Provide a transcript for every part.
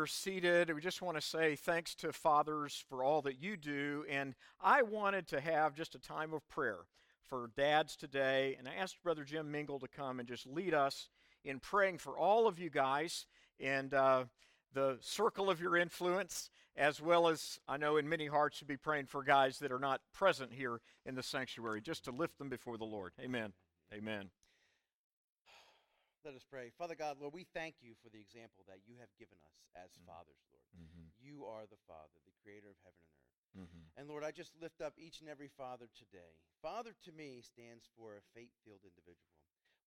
you're seated, we just want to say thanks to fathers for all that you do. And I wanted to have just a time of prayer for dads today. And I asked Brother Jim Mingle to come and just lead us in praying for all of you guys and uh, the circle of your influence, as well as I know in many hearts to be praying for guys that are not present here in the sanctuary, just to lift them before the Lord. Amen. Amen. Let us pray. Father God, Lord, we thank you for the example that you have given us as Mm-hmm. fathers, Lord. You are the Father, the creator of heaven and earth. Mm-hmm. And Lord, I just lift up each and every father today. Father to me stands for a faith filled individual,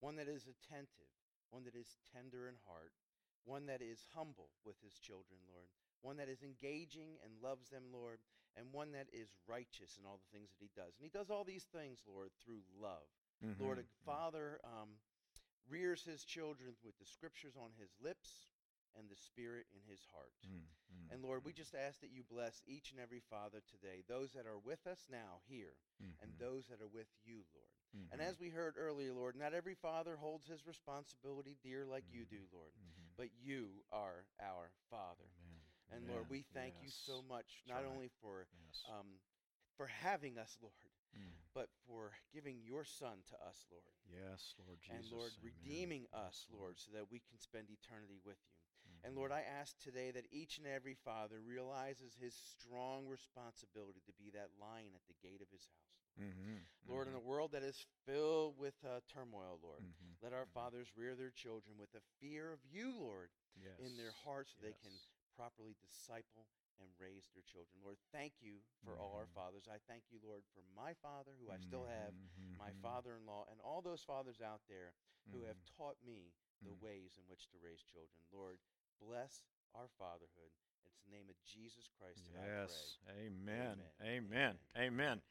one that is attentive, one that is tender in heart, one that is humble with his children, Lord, one that is engaging and loves them, Lord, and one that is righteous in all the things that he does. And he does all these things, Lord, through love. Lord, a father um, rears his children with the scriptures on his lips and the spirit in his heart. Mm-hmm. And Lord, we just ask that you bless each and every father today, those that are with us now here, and Mm-hmm. those that are with you, Lord. And as we heard earlier, Lord, not every father holds his responsibility dear like you do, Lord, but you are our Father. And Lord, we thank you so much, not right. only for Yes. um, for having us, Lord, Mm. but for giving your Son to us, Lord. Yes, Lord Jesus. And Lord, Amen. redeeming us, Yes, Lord, so that we can spend eternity with you. Mm-hmm. And Lord, I ask today that each and every father realizes his strong responsibility to be that lion at the gate of his house. Mhm, Lord, in mhm, a world that is filled with uh, turmoil, Lord, mhm. let our fathers rear their children with a fear of you, Lord, in their hearts so they can properly disciple and raise their children. Lord, thank you for all our Mhm. fathers. I thank you, Lord, for my father, who I still have, Mhm, my father in law, and all those fathers out there who have mhm. taught me the Mhm. ways in which to raise children. Lord, bless our fatherhood. It's the name of Jesus Christ that Yes. I pray. Amen. Amen. Amen. Amen.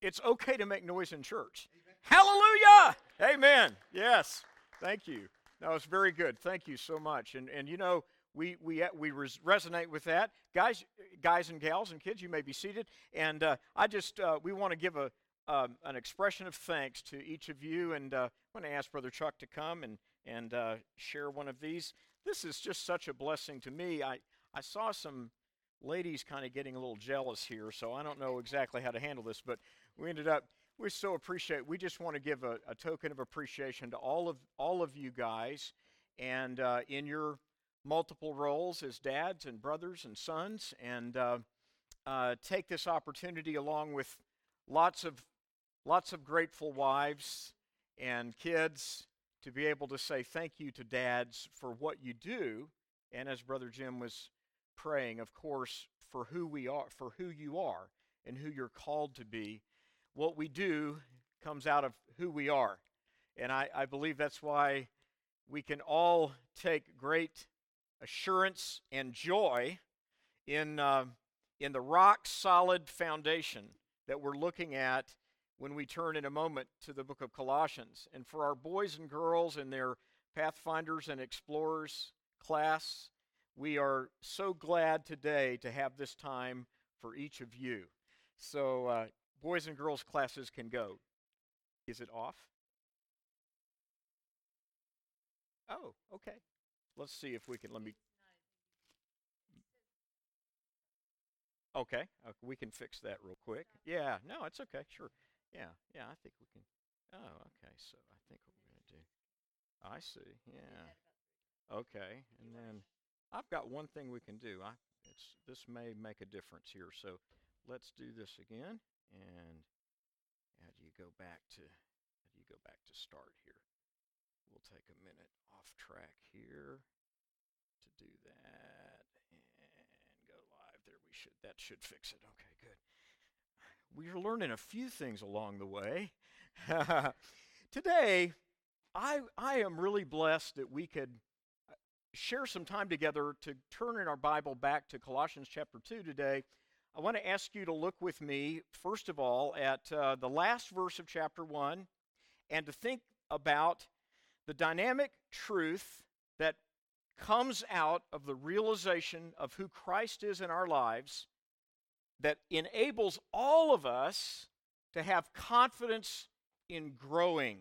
It's okay to make noise in church. Hallelujah. Amen. Yes. Thank you. That was very good. Thank you so much. And and you know we we uh, we res- resonate with that, guys, guys and gals and kids. You may be seated. And uh, I just uh, we want to give a um, an expression of thanks to each of you. And uh, I want to ask Brother Chuck to come and and uh, share one of these. This is just such a blessing to me. I I saw some ladies kind of getting a little jealous here, so I don't know exactly how to handle this, but we ended up we so appreciate we just want to give a, a token of appreciation to all of all of you guys and uh, in your multiple roles as dads and brothers and sons and uh, uh, take this opportunity along with lots of lots of grateful wives and kids to be able to say thank you to dads for what you do. And as brother jim was praying of course for who we are for who you are and who you're called to be what we do comes out of who we are. And i, I believe that's why we can all take great assurance and joy in, uh, in the rock solid foundation that we're looking at when we turn in a moment to the book of Colossians. And for our boys and girls in their Pathfinders and Explorers class, we are so glad today to have this time for each of you. So, uh, boys and girls classes can go. Is it off? Oh, okay. Let's see if we can. Let me. Okay, uh, we can fix that real quick. Yeah, no, it's okay. Sure. Yeah, yeah, I think we can. Oh, okay. So I think what we're gonna do. I see. Yeah. Okay, and then I've got one thing we can do. I it's this may make a difference here. So let's do this again. And how do you go back to? How do you go back to start here? We'll take a minute off track here to do that and go live. There we should that should fix it. Okay, good. We're learning a few things along the way. Today, I I am really blessed that we could uh, share some time together to turn in our Bible back to Colossians chapter 2 today. I want to ask you to look with me, first of all, at uh, the last verse of chapter 1 and to think about the dynamic truth that comes out of the realization of who Christ is in our lives that enables all of us to have confidence in growing.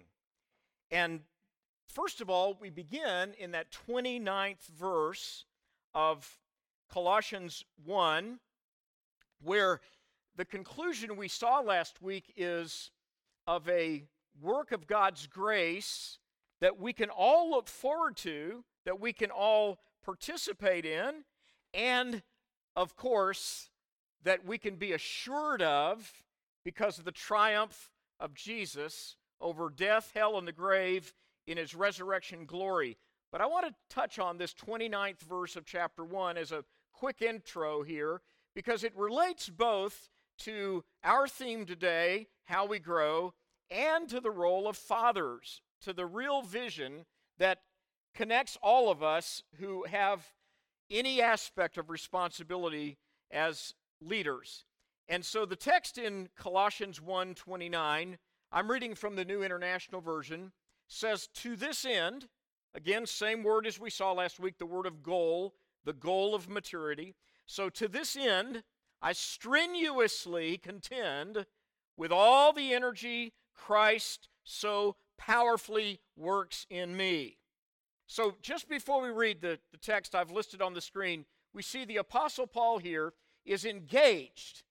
And first of all, we begin in that 29th verse of Colossians 1, where the conclusion we saw last week is of a work of God's grace that we can all look forward to, that we can all participate in, and of course, that we can be assured of because of the triumph of Jesus over death, hell, and the grave in his resurrection glory. But I want to touch on this 29th verse of chapter 1 as a quick intro here because it relates both to our theme today, how we grow, and to the role of fathers, to the real vision that connects all of us who have any aspect of responsibility as leaders. And so the text in Colossians 1:29, I'm reading from the New International Version, says to this end, again same word as we saw last week, the word of goal, the goal of maturity. So to this end, I strenuously contend with all the energy Christ so powerfully works in me. So, just before we read the, the text I've listed on the screen, we see the Apostle Paul here is engaged.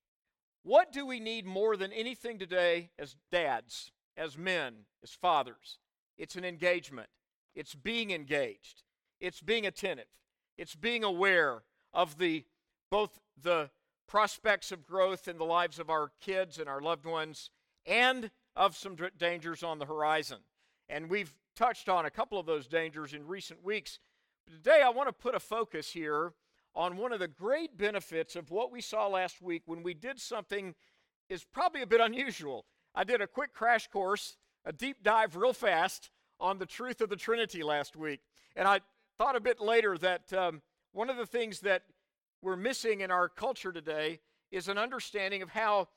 What do we need more than anything today as dads, as men, as fathers? It's an engagement. It's being engaged. It's being attentive. It's being aware of the both the prospects of growth in the lives of our kids and our loved ones and of some dangers on the horizon. And we've touched on a couple of those dangers in recent weeks. But today I want to put a focus here on one of the great benefits of what we saw last week when we did something is probably a bit unusual. I did a quick crash course, a deep dive real fast on the truth of the Trinity last week. And I thought a bit later that um, one of the things that we're missing in our culture today is an understanding of how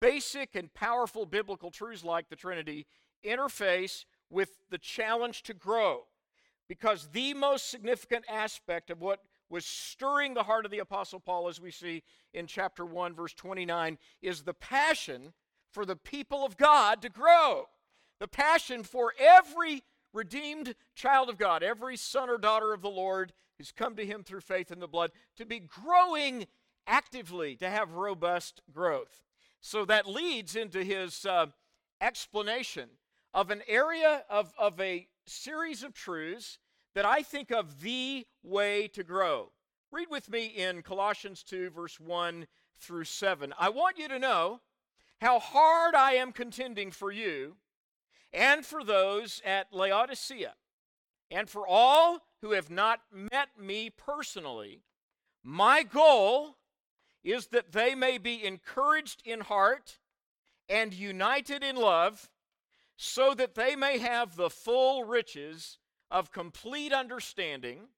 basic and powerful biblical truths like the Trinity interface with the challenge to grow. Because the most significant aspect of what was stirring the heart of the Apostle Paul, as we see in chapter 1, verse 29, is the passion for the people of God to grow. The passion for every redeemed child of God, every son or daughter of the Lord who's come to him through faith in the blood, to be growing actively, to have robust growth. So that leads into his uh, explanation of an area of, of a series of truths that I think of the way to grow. Read with me in Colossians 2, verse 1 through 7. I want you to know how hard I am contending for you and for those at Laodicea and for all who have not met me personally. My goal is that they may be encouraged in heart and united in love, so that they may have the full riches of complete understanding,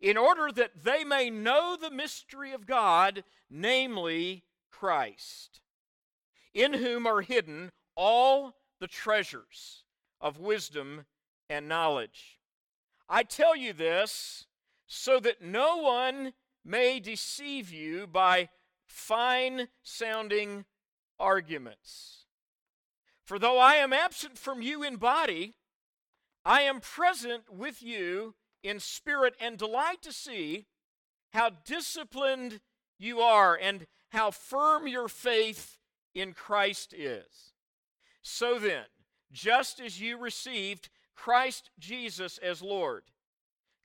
in order that they may know the mystery of God, namely Christ, in whom are hidden all the treasures of wisdom and knowledge. I tell you this so that no one may deceive you by fine sounding arguments. For though I am absent from you in body, I am present with you in spirit and delight to see how disciplined you are and how firm your faith in Christ is. So then, just as you received Christ Jesus as Lord,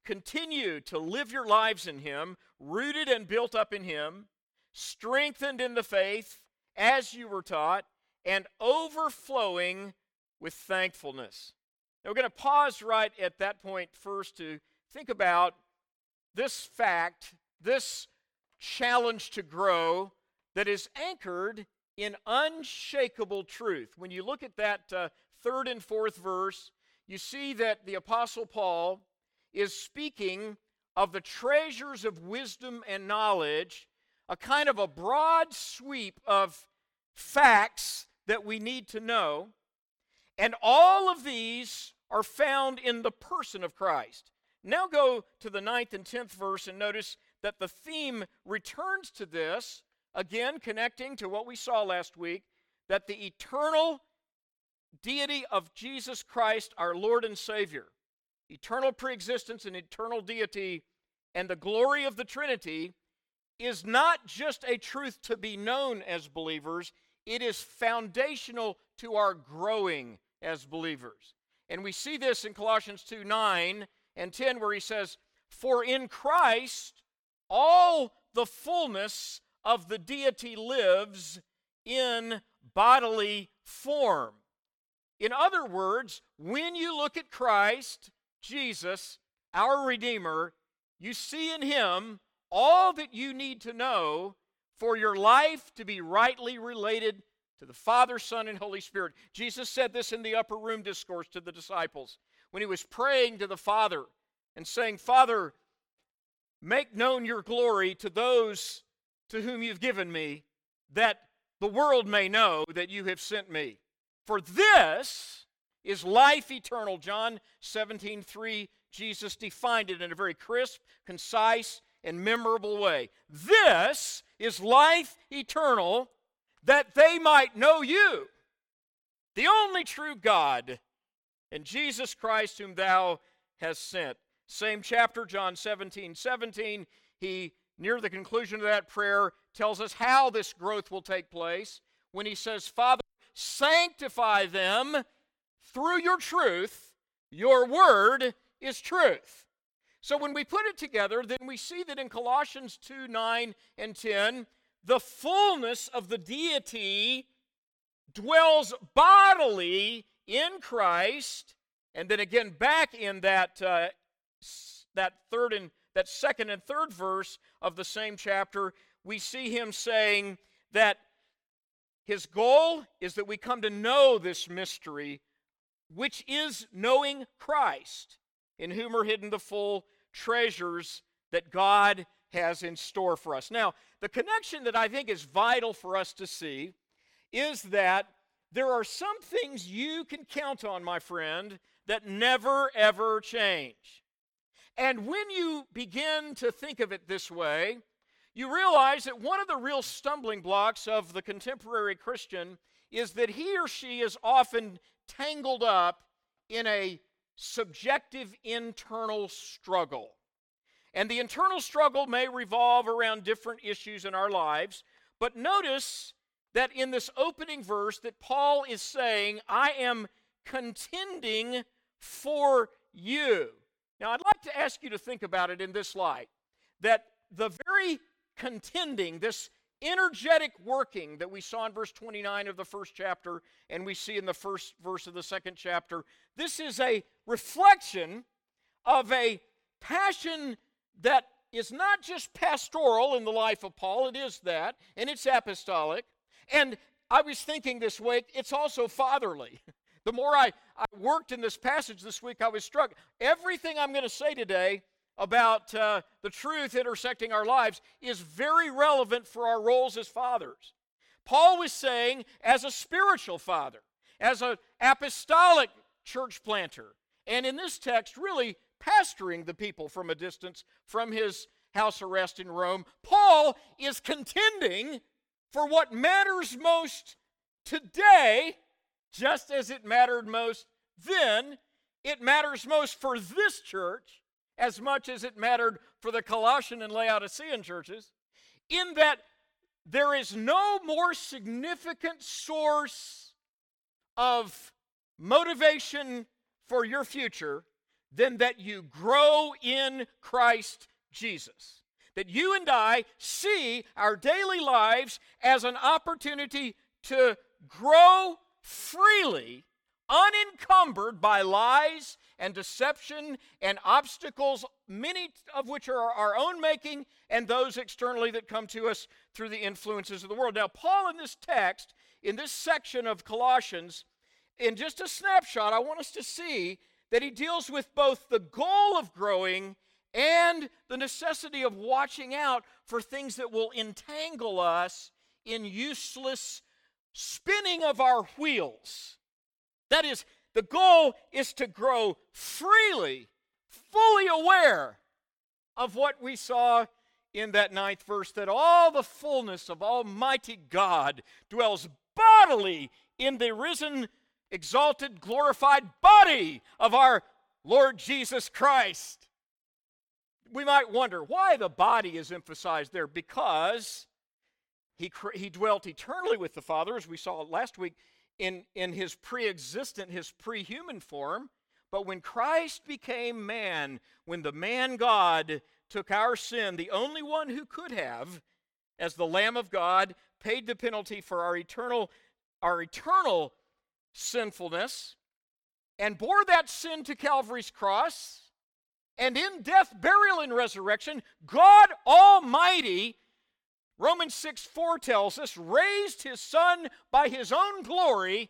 continue to live your lives in Him, rooted and built up in Him, strengthened in the faith as you were taught, and overflowing with thankfulness. Now we're going to pause right at that point first to think about this fact, this challenge to grow that is anchored in unshakable truth. When you look at that uh, third and fourth verse, you see that the Apostle Paul is speaking of the treasures of wisdom and knowledge, a kind of a broad sweep of facts that we need to know. And all of these are found in the person of Christ. Now go to the ninth and tenth verse and notice that the theme returns to this, again connecting to what we saw last week, that the eternal deity of Jesus Christ, our Lord and Savior, eternal preexistence and eternal deity and the glory of the Trinity is not just a truth to be known as believers, it is foundational to our growing as believers. And we see this in Colossians 2 9 and 10, where he says, For in Christ all the fullness of the deity lives in bodily form. In other words, when you look at Christ, Jesus, our Redeemer, you see in him all that you need to know for your life to be rightly related to the Father, Son, and Holy Spirit. Jesus said this in the upper room discourse to the disciples when he was praying to the Father and saying, Father, make known your glory to those to whom you've given me, that the world may know that you have sent me. For this is life eternal. John 17, 3, Jesus defined it in a very crisp, concise, and memorable way. This is life eternal, that they might know you, the only true God, and Jesus Christ, whom thou hast sent. Same chapter, John 17, 17. He, near the conclusion of that prayer, tells us how this growth will take place when he says, Father, sanctify them through your truth. Your word is truth. So when we put it together, then we see that in Colossians 2 9 and 10, the fullness of the deity dwells bodily in Christ, and then again back in that uh, that third and that second and third verse of the same chapter, we see him saying that his goal is that we come to know this mystery, which is knowing Christ, in whom are hidden the full treasures that God has in store for us. Now, the connection that I think is vital for us to see is that there are some things you can count on, my friend, that never ever change. And when you begin to think of it this way, you realize that one of the real stumbling blocks of the contemporary Christian is that he or she is often tangled up in a subjective internal struggle. And the internal struggle may revolve around different issues in our lives, but notice that in this opening verse that Paul is saying, I am contending for you. Now, I'd like to ask you to think about it in this light that the very contending, this energetic working that we saw in verse 29 of the first chapter and we see in the first verse of the second chapter, this is a reflection of a passion that is not just pastoral in the life of Paul, it is that, and it's apostolic. And I was thinking this week, it's also fatherly. The more I, I worked in this passage this week, I was struck. Everything I'm going to say today about uh, the truth intersecting our lives is very relevant for our roles as fathers. Paul was saying, as a spiritual father, as an apostolic church planter, and in this text, really pastoring the people from a distance from his house arrest in Rome, Paul is contending for what matters most today, just as it mattered most then. It matters most for this church as much as it mattered for the Colossian and Laodicean churches, in that there is no more significant source of motivation for your future than that you grow in Christ Jesus. That you and I see our daily lives as an opportunity to grow freely, unencumbered by lies and deception and obstacles, many of which are our own making, and those externally that come to us through the influences of the world. Now, Paul, in this text, in this section of Colossians, in just a snapshot, I want us to see that he deals with both the goal of growing and the necessity of watching out for things that will entangle us in useless spinning of our wheels. That is, the goal is to grow freely, fully aware of what we saw in that ninth verse that all the fullness of Almighty God dwells bodily in the risen, exalted, glorified body of our Lord Jesus Christ. we might wonder why the body is emphasized there. Because he, he dwelt eternally with the Father, as we saw last week, in, in his pre existent, his pre human form. But when Christ became man, when the man God took our sin, the only one who could have, as the Lamb of God, paid the penalty for our eternal, our eternal sinfulness, and bore that sin to Calvary's cross, and in death, burial, and resurrection, God Almighty, Romans 6 4 tells us, raised his Son by his own glory,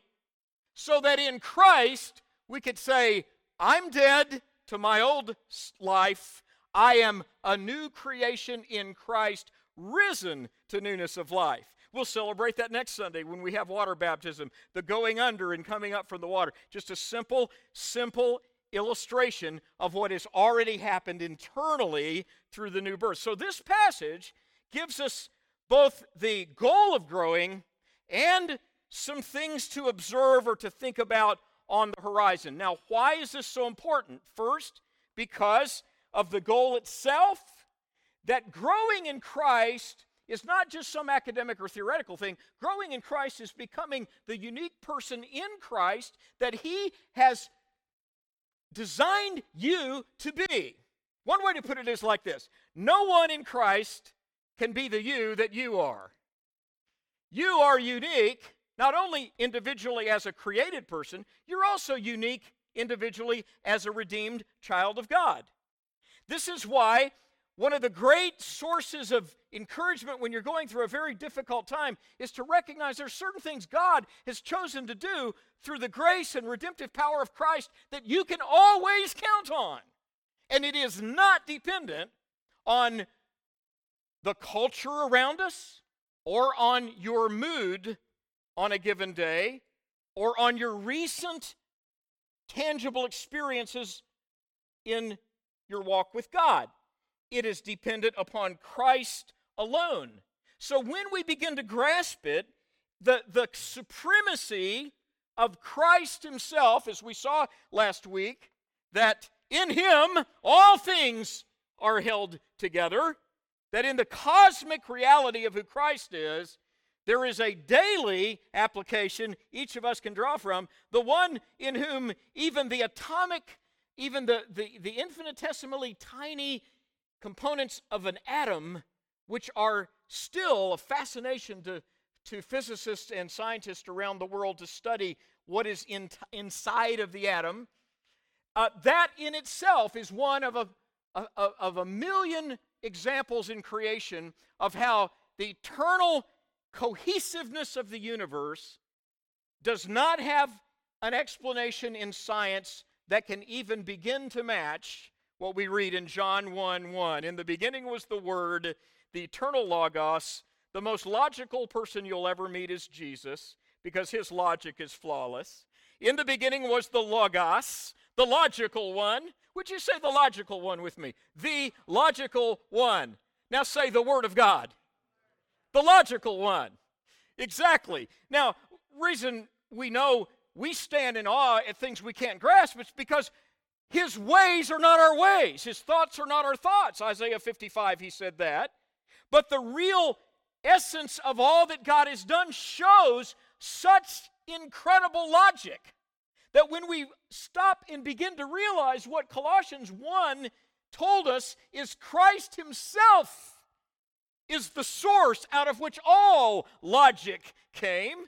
so that in Christ we could say, I'm dead to my old life. I am a new creation in Christ, risen to newness of life. We'll celebrate that next Sunday when we have water baptism, the going under and coming up from the water. Just a simple, simple illustration of what has already happened internally through the new birth. So, this passage gives us both the goal of growing and some things to observe or to think about on the horizon. Now, why is this so important? First, because of the goal itself, that growing in Christ is not just some academic or theoretical thing. Growing in Christ is becoming the unique person in Christ that He has designed you to be. One way to put it is like this No one in Christ can be the you that you are. You are unique, not only individually as a created person, you're also unique individually as a redeemed child of God. This is why one of the great sources of encouragement when you're going through a very difficult time is to recognize there's certain things God has chosen to do through the grace and redemptive power of Christ that you can always count on. And it is not dependent on the culture around us or on your mood on a given day or on your recent tangible experiences in your walk with God. It is dependent upon Christ alone. So when we begin to grasp it, the, the supremacy of Christ Himself, as we saw last week, that in Him all things are held together, that in the cosmic reality of who Christ is, there is a daily application each of us can draw from, the one in whom even the atomic, even the, the, the infinitesimally tiny components of an atom, which are still a fascination to, to physicists and scientists around the world to study what is in, inside of the atom, uh, that in itself is one of a, a, of a million examples in creation of how the eternal cohesiveness of the universe does not have an explanation in science that can even begin to match what we read in John 1 1. In the beginning was the Word, the eternal Logos. The most logical person you'll ever meet is Jesus because his logic is flawless. In the beginning was the Logos, the logical one. Would you say the logical one with me? The logical one. Now say the Word of God. The logical one. Exactly. Now, reason we know we stand in awe at things we can't grasp, it's because his ways are not our ways. His thoughts are not our thoughts. Isaiah 55, he said that. But the real essence of all that God has done shows such incredible logic that when we stop and begin to realize what Colossians 1 told us is Christ Himself is the source out of which all logic came.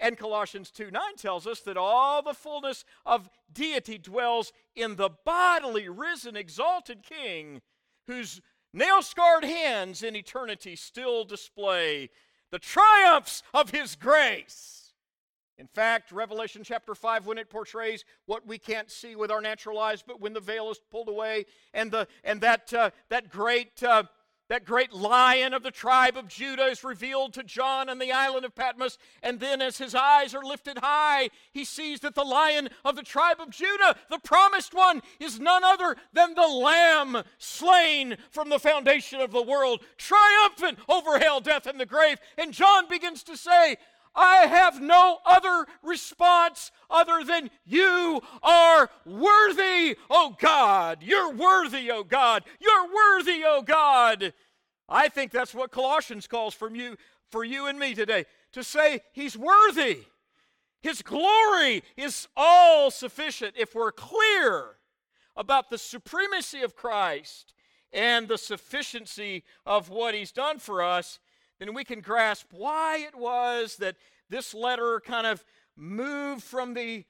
And Colossians 2 9 tells us that all the fullness of deity dwells in the bodily, risen, exalted King, whose nail scarred hands in eternity still display the triumphs of his grace. In fact, Revelation chapter 5, when it portrays what we can't see with our natural eyes, but when the veil is pulled away and, the, and that, uh, that, great, uh, that great lion of the tribe of Judah is revealed to John on the island of Patmos, and then as his eyes are lifted high, he sees that the lion of the tribe of Judah, the promised one, is none other than the lamb slain from the foundation of the world, triumphant over hell, death, and the grave. And John begins to say, I have no other response other than you are worthy, oh God. You're worthy, oh God. You're worthy, oh God. I think that's what Colossians calls from you for you and me today to say he's worthy. His glory is all sufficient if we're clear about the supremacy of Christ and the sufficiency of what he's done for us then we can grasp why it was that this letter kind of moved from the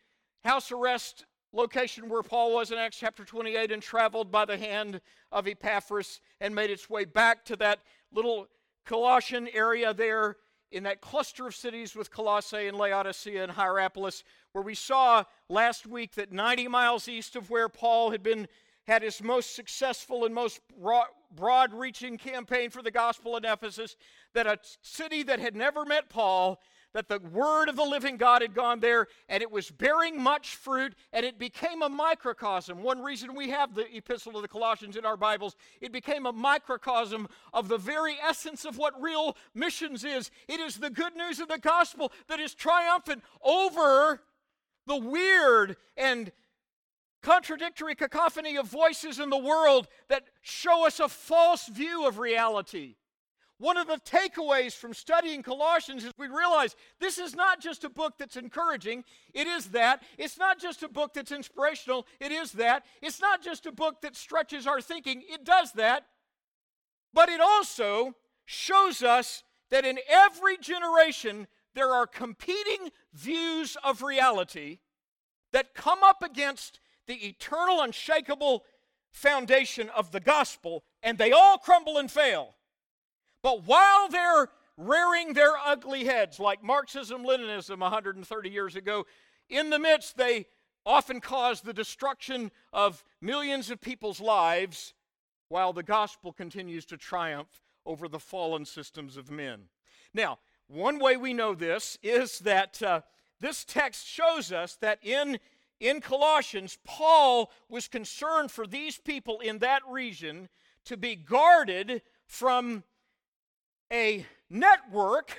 house arrest location where Paul was in Acts chapter 28 and traveled by the hand of Epaphras and made its way back to that little Colossian area there in that cluster of cities with Colossae and Laodicea and Hierapolis, where we saw last week that 90 miles east of where Paul had been had his most successful and most broad reaching campaign for the gospel in Ephesus, that a city that had never met Paul, that the word of the living God had gone there and it was bearing much fruit and it became a microcosm. One reason we have the epistle to the Colossians in our Bibles, it became a microcosm of the very essence of what real missions is. It is the good news of the gospel that is triumphant over the weird and contradictory cacophony of voices in the world that show us a false view of reality. One of the takeaways from studying Colossians is we realize this is not just a book that's encouraging, it is that. It's not just a book that's inspirational, it is that. It's not just a book that stretches our thinking, it does that. But it also shows us that in every generation there are competing views of reality that come up against the eternal, unshakable foundation of the gospel, and they all crumble and fail. But while they're rearing their ugly heads, like Marxism Leninism 130 years ago, in the midst, they often cause the destruction of millions of people's lives while the gospel continues to triumph over the fallen systems of men. Now, one way we know this is that uh, this text shows us that in in Colossians, Paul was concerned for these people in that region to be guarded from a network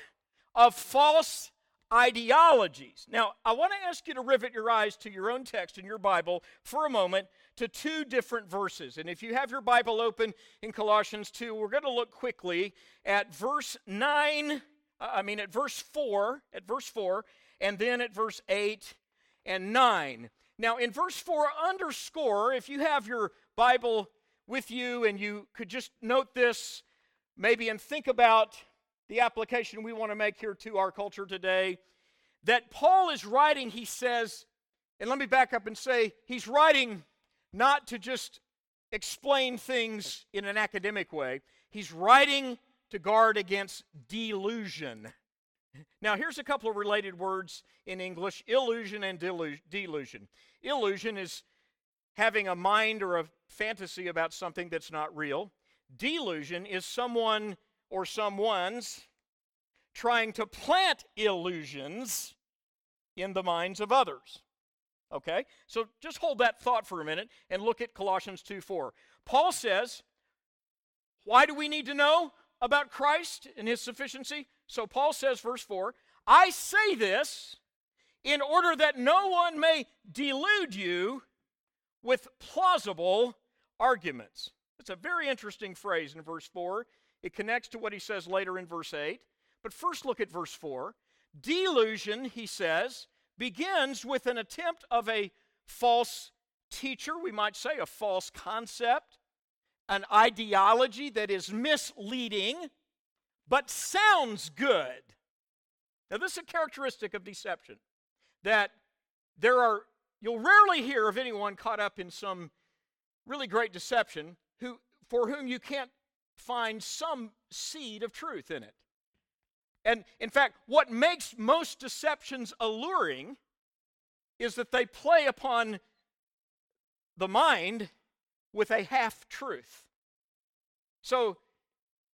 of false ideologies. Now, I want to ask you to rivet your eyes to your own text in your Bible for a moment to two different verses. And if you have your Bible open in Colossians 2, we're going to look quickly at verse 9, uh, I mean at verse 4, at verse 4, and then at verse 8 and 9. Now, in verse 4, underscore, if you have your Bible with you and you could just note this maybe and think about the application we want to make here to our culture today, that Paul is writing, he says, and let me back up and say, he's writing not to just explain things in an academic way, he's writing to guard against delusion. Now, here's a couple of related words in English illusion and delusion. Illusion is having a mind or a fantasy about something that's not real. Delusion is someone or someone's trying to plant illusions in the minds of others. Okay? So just hold that thought for a minute and look at Colossians 2 4. Paul says, Why do we need to know about Christ and his sufficiency? So Paul says, verse 4 I say this in order that no one may delude you with plausible arguments. It's a very interesting phrase in verse 4. It connects to what he says later in verse 8. But first, look at verse 4. Delusion, he says, begins with an attempt of a false teacher, we might say, a false concept, an ideology that is misleading but sounds good. Now, this is a characteristic of deception that there are, you'll rarely hear of anyone caught up in some really great deception who, for whom you can't find some seed of truth in it. And in fact, what makes most deceptions alluring is that they play upon the mind with a half truth. So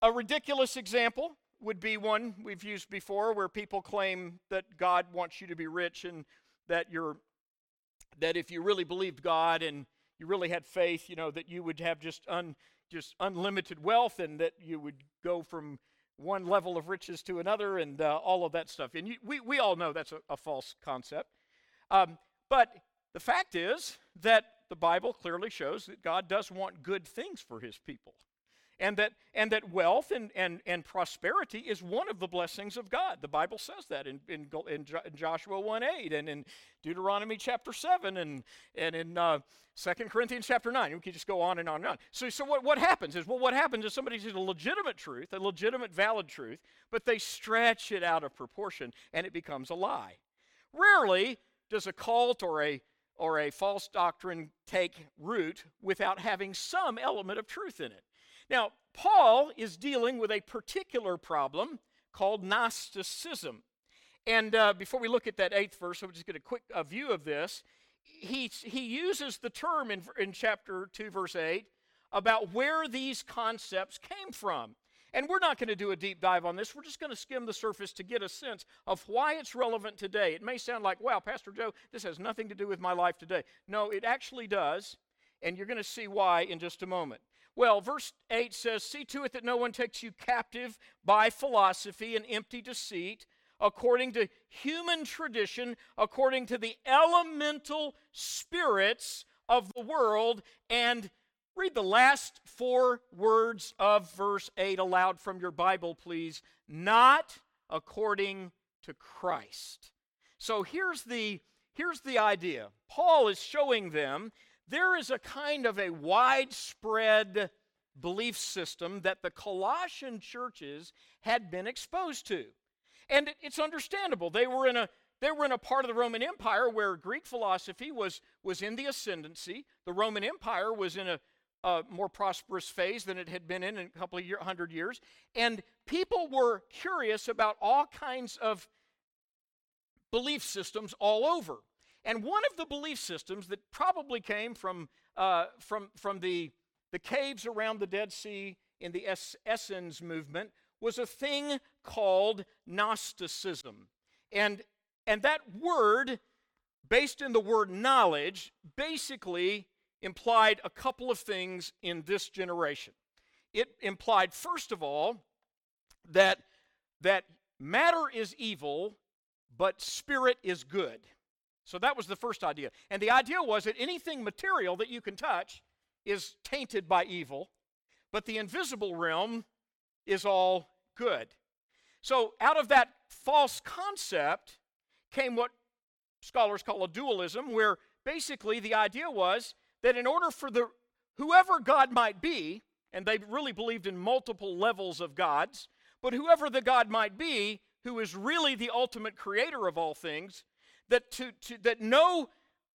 a ridiculous example would be one we've used before where people claim that God wants you to be rich and that you're that if you really believed God and you really had faith, you know, that you would have just un just unlimited wealth and that you would go from one level of riches to another and uh, all of that stuff. And you, we, we all know that's a, a false concept. Um, but the fact is that the Bible clearly shows that God does want good things for his people. And that, and that wealth and, and, and prosperity is one of the blessings of God. The Bible says that in, in, in Joshua 1 8 and in Deuteronomy chapter 7 and, and in uh, 2 Corinthians chapter 9. We can just go on and on and on. So, so what, what happens is, well, what happens is somebody sees a legitimate truth, a legitimate, valid truth, but they stretch it out of proportion and it becomes a lie. Rarely does a cult or a or a false doctrine take root without having some element of truth in it. Now, Paul is dealing with a particular problem called Gnosticism. And uh, before we look at that eighth verse, we'll just get a quick uh, view of this. He, he uses the term in, in chapter 2, verse 8, about where these concepts came from. And we're not going to do a deep dive on this. We're just going to skim the surface to get a sense of why it's relevant today. It may sound like, wow, Pastor Joe, this has nothing to do with my life today. No, it actually does. And you're going to see why in just a moment. Well, verse 8 says, See to it that no one takes you captive by philosophy and empty deceit, according to human tradition, according to the elemental spirits of the world, and Read the last four words of verse 8 aloud from your Bible, please. Not according to Christ. So here's the, here's the idea. Paul is showing them there is a kind of a widespread belief system that the Colossian churches had been exposed to. And it's understandable. They were in a they were in a part of the Roman Empire where Greek philosophy was, was in the ascendancy. The Roman Empire was in a a more prosperous phase than it had been in in a couple of year, hundred years. And people were curious about all kinds of belief systems all over. And one of the belief systems that probably came from, uh, from, from the, the caves around the Dead Sea in the Essenes movement was a thing called Gnosticism. And, and that word, based in the word knowledge, basically implied a couple of things in this generation. It implied, first of all, that, that matter is evil, but spirit is good. So that was the first idea. And the idea was that anything material that you can touch is tainted by evil, but the invisible realm is all good. So out of that false concept came what scholars call a dualism, where basically the idea was that in order for the whoever God might be, and they really believed in multiple levels of gods, but whoever the God might be, who is really the ultimate creator of all things, that to, to that no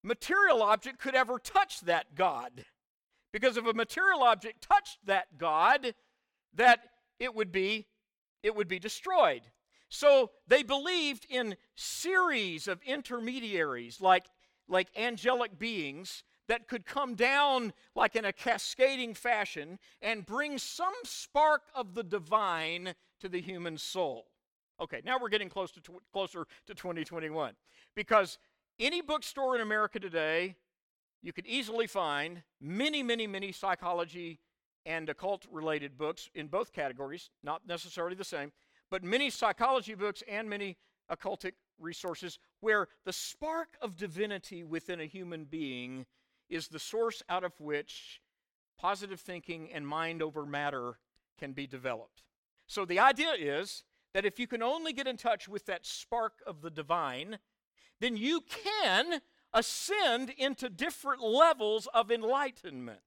material object could ever touch that God. Because if a material object touched that God, that it would be it would be destroyed. So they believed in series of intermediaries like like angelic beings that could come down like in a cascading fashion and bring some spark of the divine to the human soul. Okay, now we're getting close to tw- closer to 2021 because any bookstore in America today, you could easily find many, many, many psychology and occult related books in both categories, not necessarily the same, but many psychology books and many occultic resources where the spark of divinity within a human being is the source out of which positive thinking and mind over matter can be developed. So the idea is that if you can only get in touch with that spark of the divine, then you can ascend into different levels of enlightenment.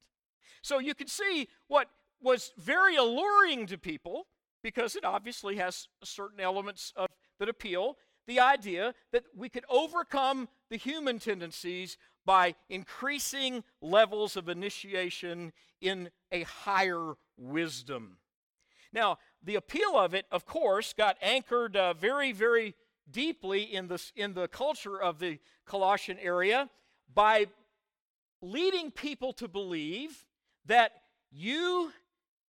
So you can see what was very alluring to people because it obviously has certain elements of that appeal the idea that we could overcome the human tendencies by increasing levels of initiation in a higher wisdom. Now, the appeal of it, of course, got anchored uh, very, very deeply in the, in the culture of the Colossian area by leading people to believe that you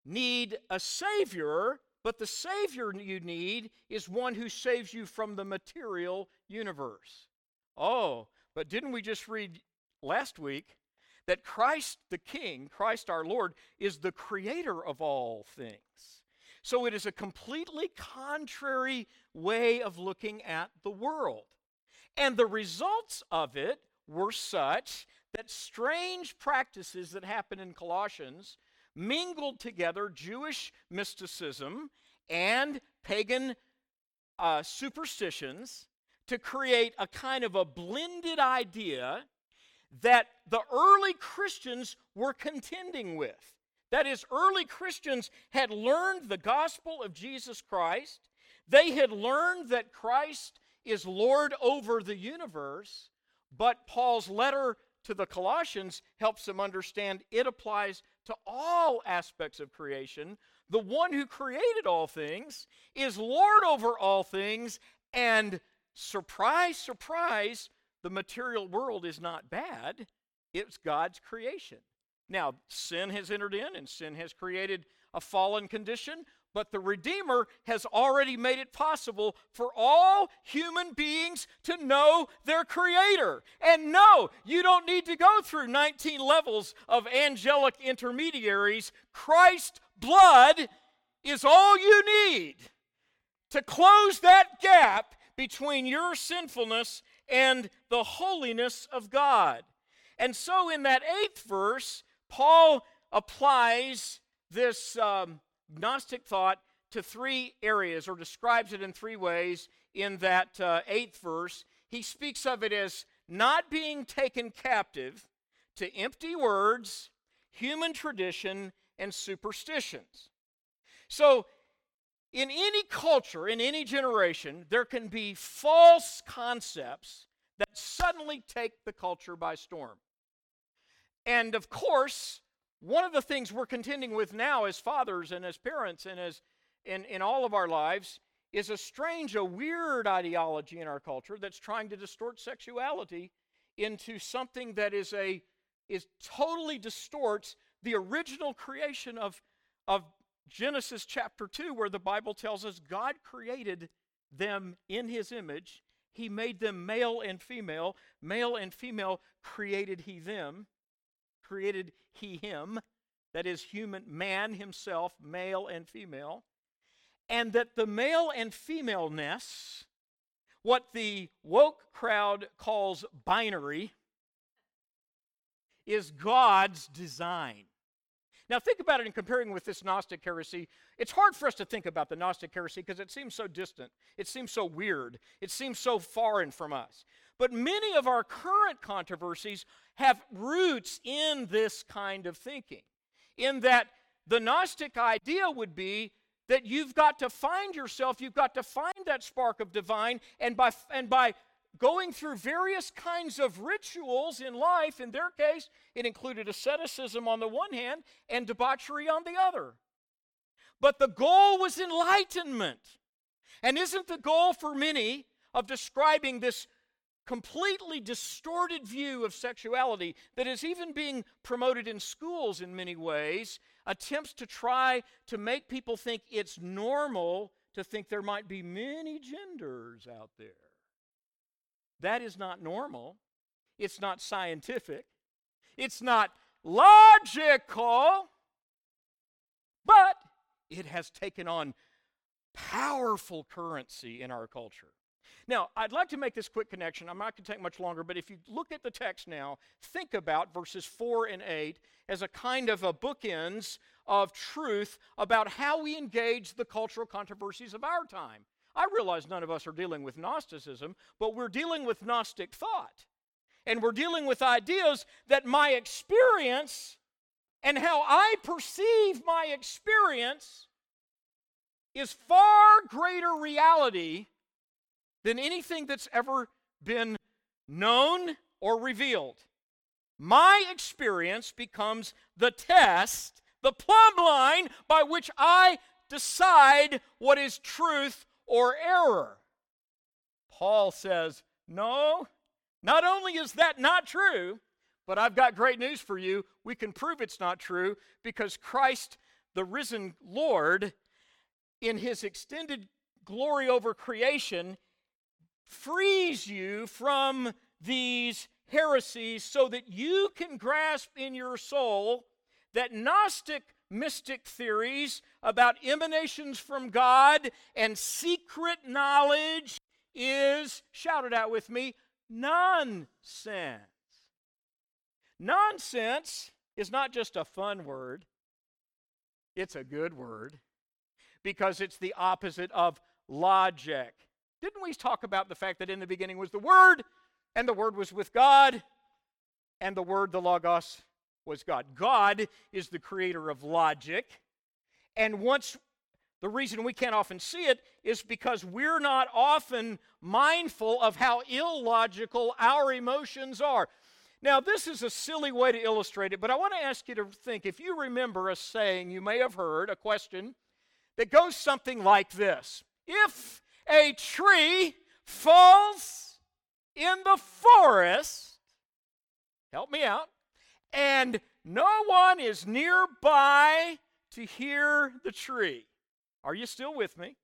need a Savior, but the Savior you need is one who saves you from the material universe. Oh, but didn't we just read last week that Christ the King, Christ our Lord, is the creator of all things. So it is a completely contrary way of looking at the world. And the results of it were such that strange practices that happened in Colossians mingled together Jewish mysticism and pagan uh, superstitions to create a kind of a blended idea that the early Christians were contending with. That is, early Christians had learned the gospel of Jesus Christ. They had learned that Christ is Lord over the universe, but Paul's letter to the Colossians helps them understand it applies to all aspects of creation. The one who created all things is Lord over all things, and surprise, surprise, the material world is not bad, it's God's creation. Now, sin has entered in and sin has created a fallen condition, but the Redeemer has already made it possible for all human beings to know their Creator. And no, you don't need to go through 19 levels of angelic intermediaries. Christ's blood is all you need to close that gap between your sinfulness and the holiness of God. And so, in that eighth verse, Paul applies this um, Gnostic thought to three areas, or describes it in three ways in that uh, eighth verse. He speaks of it as not being taken captive to empty words, human tradition, and superstitions. So, in any culture, in any generation, there can be false concepts that suddenly take the culture by storm. And of course, one of the things we're contending with now as fathers and as parents and as in, in all of our lives is a strange, a weird ideology in our culture that's trying to distort sexuality into something that is a is totally distorts the original creation of, of Genesis chapter 2, where the Bible tells us God created them in his image. He made them male and female. Male and female created he them created he him, that is, human man himself, male and female, and that the male and femaleness, what the woke crowd calls binary, is God's design. Now, think about it in comparing with this Gnostic heresy. It's hard for us to think about the Gnostic heresy because it seems so distant. It seems so weird. It seems so foreign from us. But many of our current controversies have roots in this kind of thinking, in that the Gnostic idea would be that you've got to find yourself, you've got to find that spark of divine, and by, and by going through various kinds of rituals in life, in their case, it included asceticism on the one hand and debauchery on the other. But the goal was enlightenment. And isn't the goal for many of describing this completely distorted view of sexuality that is even being promoted in schools in many ways, attempts to try to make people think it's normal to think there might be many genders out there. That is not normal. It's not scientific. It's not logical. But it has taken on powerful currency in our culture. Now, I'd like to make this quick connection. I'm not going to take much longer, but if you look at the text now, think about verses 4 and 8 as a kind of a bookends of truth about how we engage the cultural controversies of our time. I realize none of us are dealing with Gnosticism, but we're dealing with Gnostic thought. And we're dealing with ideas that my experience and how I perceive my experience is far greater reality than anything that's ever been known or revealed. My experience becomes the test, the plumb line by which I decide what is truth or error. Paul says, No, not only is that not true, but I've got great news for you. We can prove it's not true because Christ, the risen Lord, in his extended glory over creation, frees you from these heresies so that you can grasp in your soul that Gnostic mystic theories about emanations from God and secret knowledge is, shout it out with me, nonsense. Nonsense is not just a fun word, it's a good word because it's the opposite of logic. Didn't we talk about the fact that in the beginning was the Word, and the Word was with God, and the Word, the Logos, was God? God is the creator of logic, and once the reason we can't often see it is because we're not often mindful of how illogical our emotions are. Now, this is a silly way to illustrate it, but I want to ask you to think if you remember a saying you may have heard, a question that goes something like this If a tree falls in the forest, help me out, and no one is nearby to hear the tree. Are you still with me?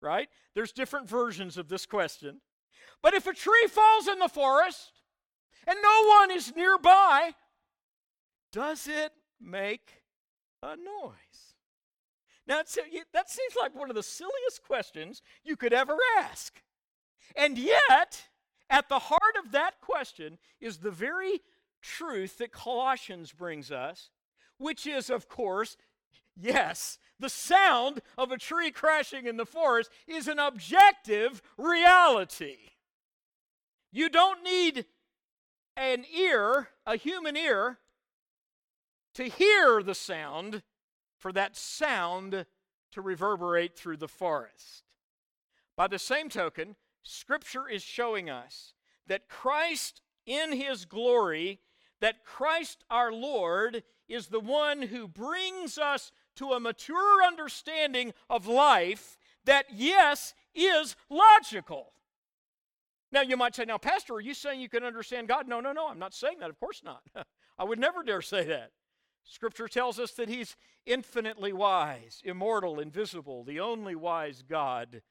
Right? There's different versions of this question. But if a tree falls in the forest and no one is nearby, does it make a noise? Now, that seems like one of the silliest questions you could ever ask. And yet, at the heart of that question is the very truth that Colossians brings us, which is, of course, yes, the sound of a tree crashing in the forest is an objective reality. You don't need an ear, a human ear, to hear the sound for that sound to reverberate through the forest. By the same token, Scripture is showing us that Christ in His glory, that Christ our Lord is the one who brings us to a mature understanding of life that, yes, is logical. Now, you might say, now, Pastor, are you saying you can understand God? No, no, no, I'm not saying that. Of course not. I would never dare say that. Scripture tells us that He's infinitely wise, immortal, invisible, the only wise God.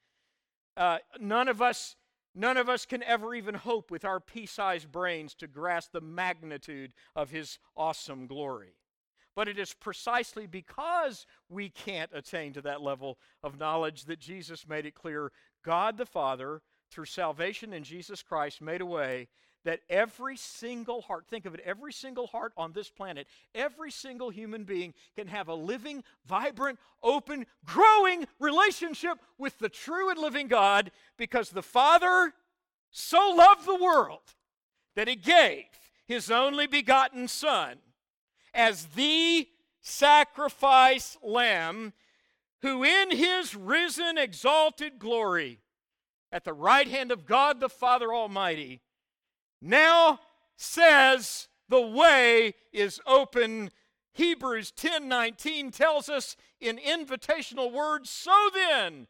Uh, none of us. None of us can ever even hope with our pea sized brains to grasp the magnitude of His awesome glory. But it is precisely because we can't attain to that level of knowledge that Jesus made it clear God the Father, through salvation in Jesus Christ, made a way that every single heart, think of it, every single heart on this planet, every single human being can have a living, vibrant, open, growing relationship with the true and living God because the Father so loved the world that he gave his only begotten Son as the sacrifice lamb who in his risen, exalted glory at the right hand of God the Father Almighty now says the way is open. Hebrews 10:19 tells us in invitational words, so then,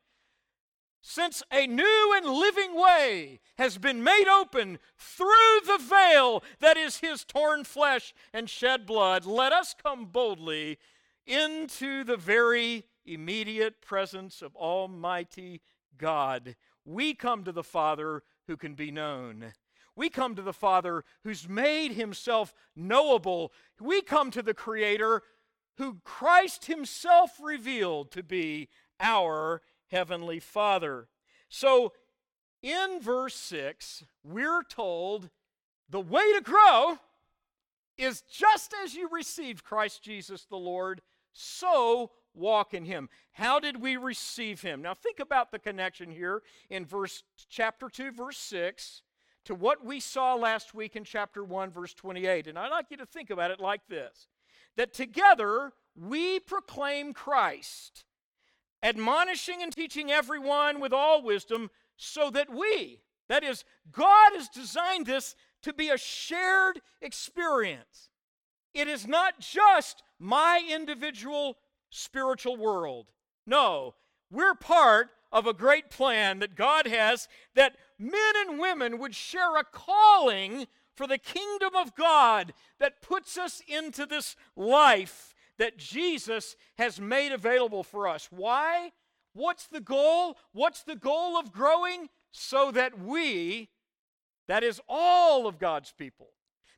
since a new and living way has been made open through the veil that is his torn flesh and shed blood, let us come boldly into the very immediate presence of Almighty God. We come to the Father who can be known. We come to the Father who's made himself knowable. We come to the Creator who Christ himself revealed to be our Heavenly Father. So, in verse 6, we're told the way to grow is just as you received Christ Jesus the Lord, so walk in him. How did we receive him? Now think about the connection here in verse chapter 2 verse 6 to what we saw last week in chapter 1, verse 28. And I'd like you to think about it like this that together we proclaim Christ, admonishing and teaching everyone with all wisdom, so that we, that is, God has designed this to be a shared experience. It is not just my individual spiritual world. No, we're part of a great plan that God has that men and women would share a calling for the kingdom of God that puts us into this life that Jesus has made available for us. Why? What's the goal? What's the goal of growing? So that we, that is all of God's people,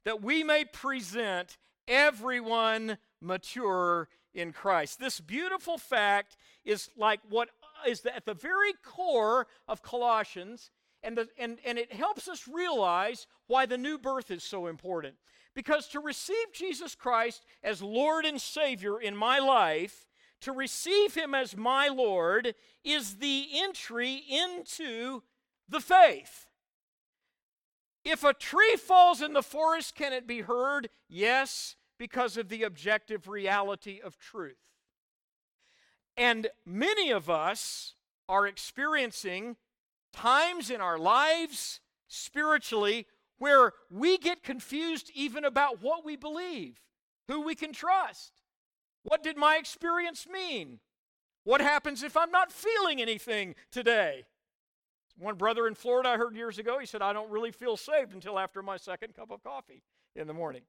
that we may present everyone mature in Christ. This beautiful fact is like what is at the very core of Colossians, and, the, and, and it helps us realize why the new birth is so important. Because to receive Jesus Christ as Lord and Savior in my life, to receive Him as my Lord, is the entry into the faith. If a tree falls in the forest, can it be heard? Yes, because of the objective reality of truth. And many of us are experiencing times in our lives spiritually where we get confused even about what we believe, who we can trust. What did my experience mean? What happens if I'm not feeling anything today? One brother in Florida I heard years ago, he said, I don't really feel saved until after my second cup of coffee in the morning.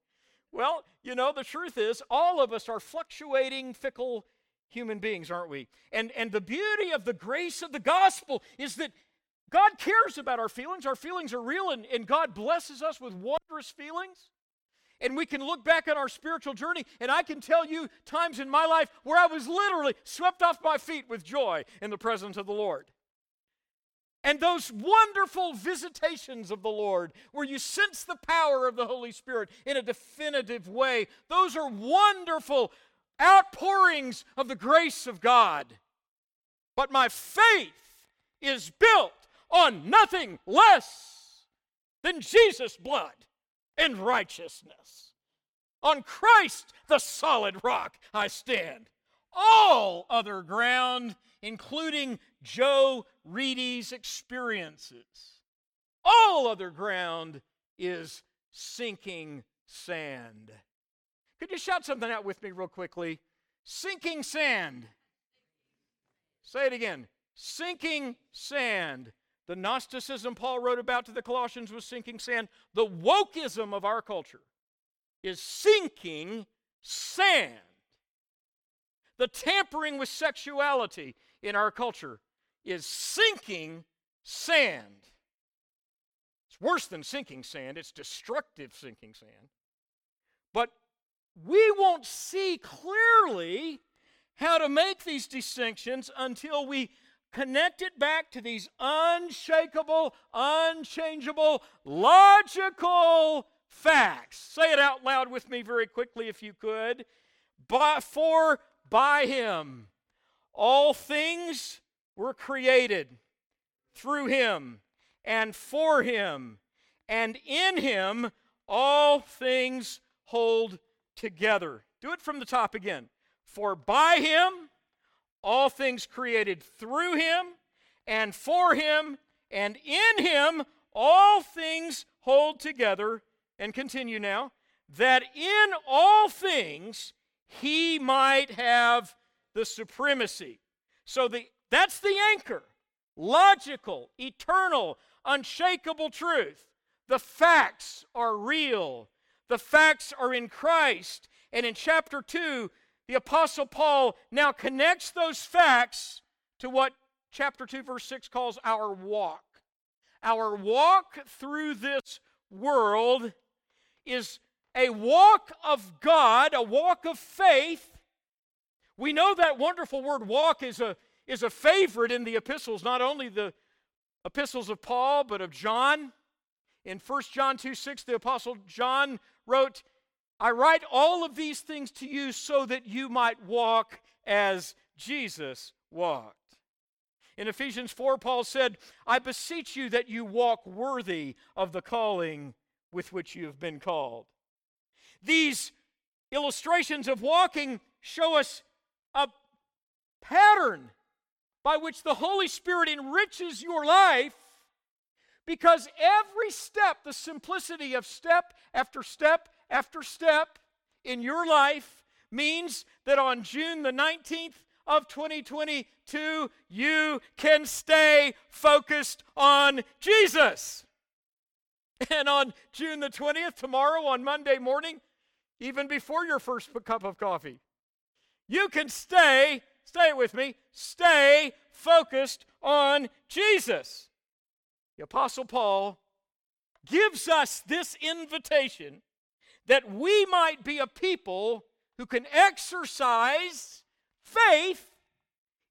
Well, you know, the truth is, all of us are fluctuating, fickle human beings, aren't we? And, and the beauty of the grace of the gospel is that God cares about our feelings. Our feelings are real, and, and God blesses us with wondrous feelings. And we can look back on our spiritual journey, and I can tell you times in my life where I was literally swept off my feet with joy in the presence of the Lord. And those wonderful visitations of the Lord, where you sense the power of the Holy Spirit in a definitive way, those are wonderful outpourings of the grace of God. But my faith is built on nothing less than Jesus' blood and righteousness. On Christ, the solid rock, I stand. All other ground, including Joe Reedy's experiences, all other ground is sinking sand. Could you shout something out with me, real quickly? Sinking sand. Say it again. Sinking sand. The Gnosticism Paul wrote about to the Colossians was sinking sand. The wokeism of our culture is sinking sand. The tampering with sexuality in our culture is sinking sand. It's worse than sinking sand, it's destructive sinking sand. But we won't see clearly how to make these distinctions until we connect it back to these unshakable, unchangeable, logical facts. Say it out loud with me very quickly if you could. By, for by him all things were created through him and for him, and in him all things hold together. Do it from the top again. For by him, all things created through him and for him, and in him, all things hold together. And continue now. That in all things he might have the supremacy. So the, that's the anchor logical, eternal, unshakable truth. The facts are real. The facts are in Christ. And in chapter 2, the Apostle Paul now connects those facts to what chapter 2, verse 6 calls our walk. Our walk through this world is a walk of God, a walk of faith. We know that wonderful word walk is a, is a favorite in the epistles, not only the epistles of Paul, but of John. In 1 John 2 6, the Apostle John wrote, I write all of these things to you so that you might walk as Jesus walked. In Ephesians 4, Paul said, I beseech you that you walk worthy of the calling with which you have been called. These illustrations of walking show us a pattern by which the Holy Spirit enriches your life because every step, the simplicity of step after step after step in your life, means that on June the 19th of 2022, you can stay focused on Jesus. And on June the 20th, tomorrow, on Monday morning, even before your first cup of coffee, you can stay, stay with me, stay focused on Jesus. The Apostle Paul gives us this invitation that we might be a people who can exercise faith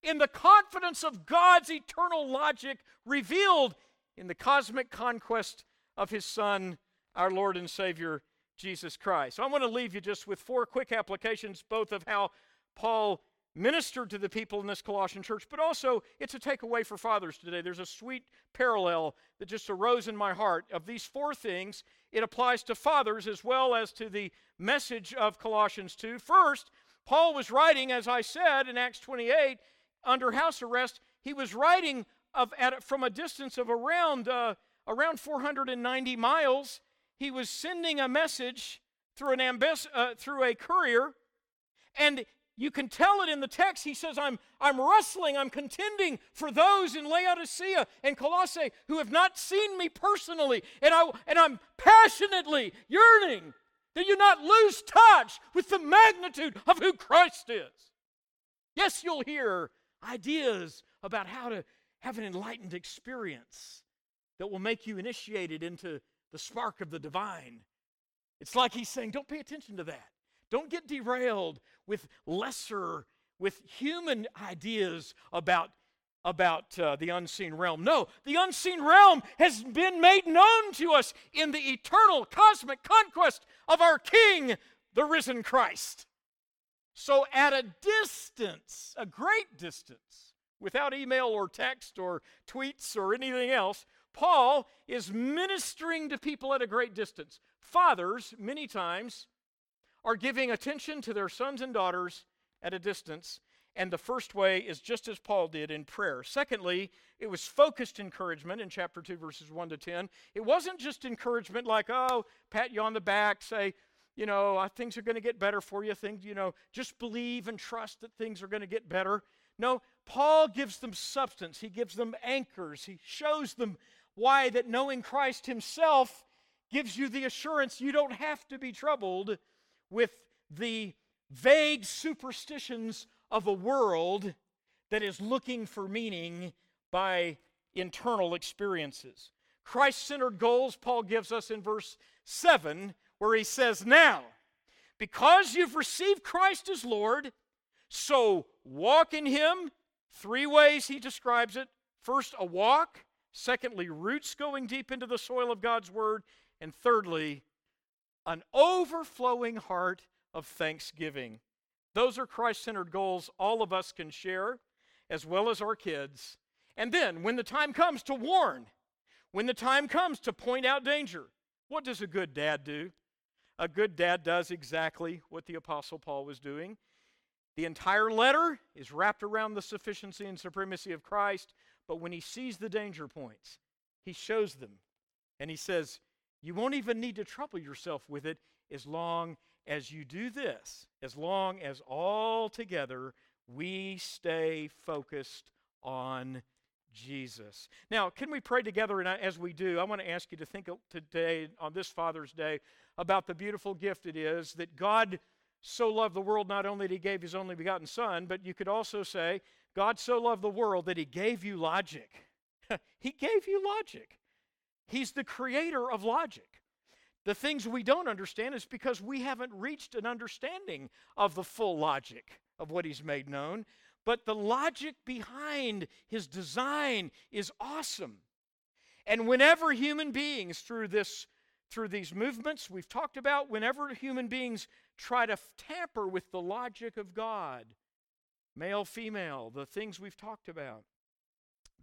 in the confidence of God's eternal logic revealed in the cosmic conquest of his Son, our Lord and Savior, Jesus Christ. So I want to leave you just with four quick applications, both of how Paul ministered to the people in this Colossian church, but also it's a takeaway for fathers today. There's a sweet parallel that just arose in my heart. Of these four things, it applies to fathers as well as to the message of Colossians 2. First, Paul was writing, as I said in Acts 28, under house arrest. He was writing of, at, from a distance of around, uh, around 490 miles. He was sending a message through, an ambass- uh, through a courier, and you can tell it in the text. He says, I'm, I'm wrestling, I'm contending for those in Laodicea and Colossae who have not seen me personally, and, I, and I'm passionately yearning that you not lose touch with the magnitude of who Christ is. Yes, you'll hear ideas about how to have an enlightened experience that will make you initiated into the spark of the divine. It's like he's saying, don't pay attention to that. Don't get derailed with lesser, with human ideas about, about uh, the unseen realm. No, the unseen realm has been made known to us in the eternal cosmic conquest of our King, the risen Christ. So, at a distance, a great distance, without email or text or tweets or anything else, Paul is ministering to people at a great distance. Fathers, many times, are giving attention to their sons and daughters at a distance. And the first way is just as Paul did in prayer. Secondly, it was focused encouragement in chapter 2, verses 1 to 10. It wasn't just encouragement like, oh, pat you on the back, say, you know, uh, things are going to get better for you. Things, you know, just believe and trust that things are going to get better. No, Paul gives them substance. He gives them anchors. He shows them why that knowing Christ himself gives you the assurance you don't have to be troubled with the vague superstitions of a world that is looking for meaning by internal experiences. Christ centered goals, Paul gives us in verse 7, where he says, Now, because you've received Christ as Lord, so walk in him. Three ways he describes it. First, a walk. Secondly, roots going deep into the soil of God's word. And thirdly, an overflowing heart of thanksgiving. Those are Christ centered goals all of us can share, as well as our kids. And then, when the time comes to warn, when the time comes to point out danger, what does a good dad do? A good dad does exactly what the Apostle Paul was doing. The entire letter is wrapped around the sufficiency and supremacy of Christ, but when he sees the danger points, he shows them. And he says, you won't even need to trouble yourself with it as long as you do this, as long as all together we stay focused on Jesus. Now, can we pray together? And as we do, I want to ask you to think today, on this Father's Day, about the beautiful gift it is that God so loved the world not only that He gave His only begotten Son, but you could also say, God so loved the world that He gave you logic. he gave you logic. He's the creator of logic. The things we don't understand is because we haven't reached an understanding of the full logic of what He's made known. But the logic behind His design is awesome. And whenever human beings, through this through these movements we've talked about, whenever human beings try to tamper with the logic of God, male, female, the things we've talked about,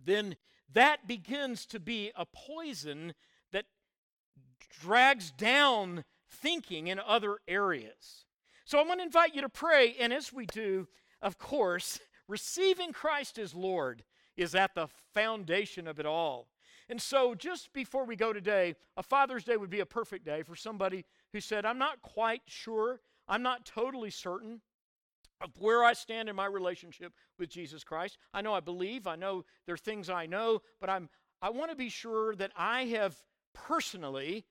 then that begins to be a poison that drags down thinking in other areas. So I'm going to invite you to pray, and as we do, of course, receiving Christ as Lord is at the foundation of it all. And so, just before we go today, a Father's Day would be a perfect day for somebody who said, I'm not quite sure, I'm not totally certain, of where I stand in my relationship with Jesus Christ. I know I believe, I know there are things I know, but I'm I want to be sure that I have personally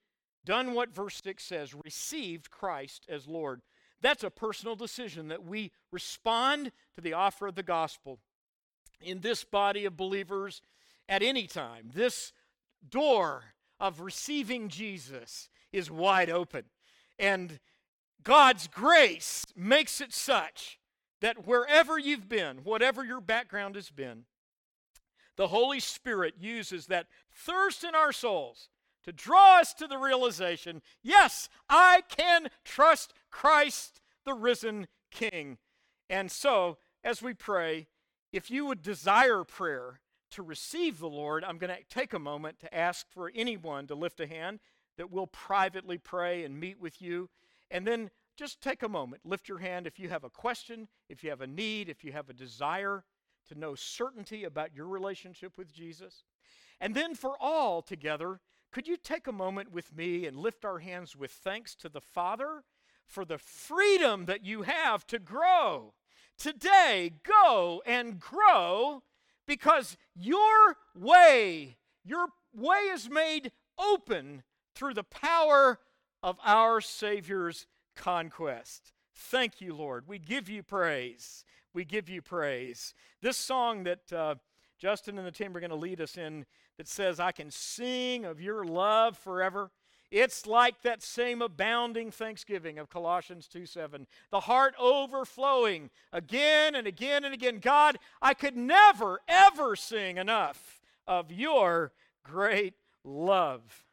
done what verse 6 says, received Christ as Lord. That's a personal decision that we respond to the offer of the gospel in this body of believers at any time. This door of receiving Jesus is wide open. And God's grace makes it such that wherever you've been, whatever your background has been, the Holy Spirit uses that thirst in our souls to draw us to the realization yes, I can trust Christ, the risen King. And so, as we pray, if you would desire prayer to receive the Lord, I'm going to take a moment to ask for anyone to lift a hand that will privately pray and meet with you. And then just take a moment, lift your hand if you have a question, if you have a need, if you have a desire to know certainty about your relationship with Jesus. And then for all together, could you take a moment with me and lift our hands with thanks to the Father for the freedom that you have to grow? Today, go and grow because your way, your way is made open through the power of our Savior's conquest. Thank you, Lord. We give you praise. We give you praise. This song that uh, Justin and the team are going to lead us in that says, I can sing of your love forever. It's like that same abounding thanksgiving of Colossians 2 7. The heart overflowing again and again and again. God, I could never, ever sing enough of your great love.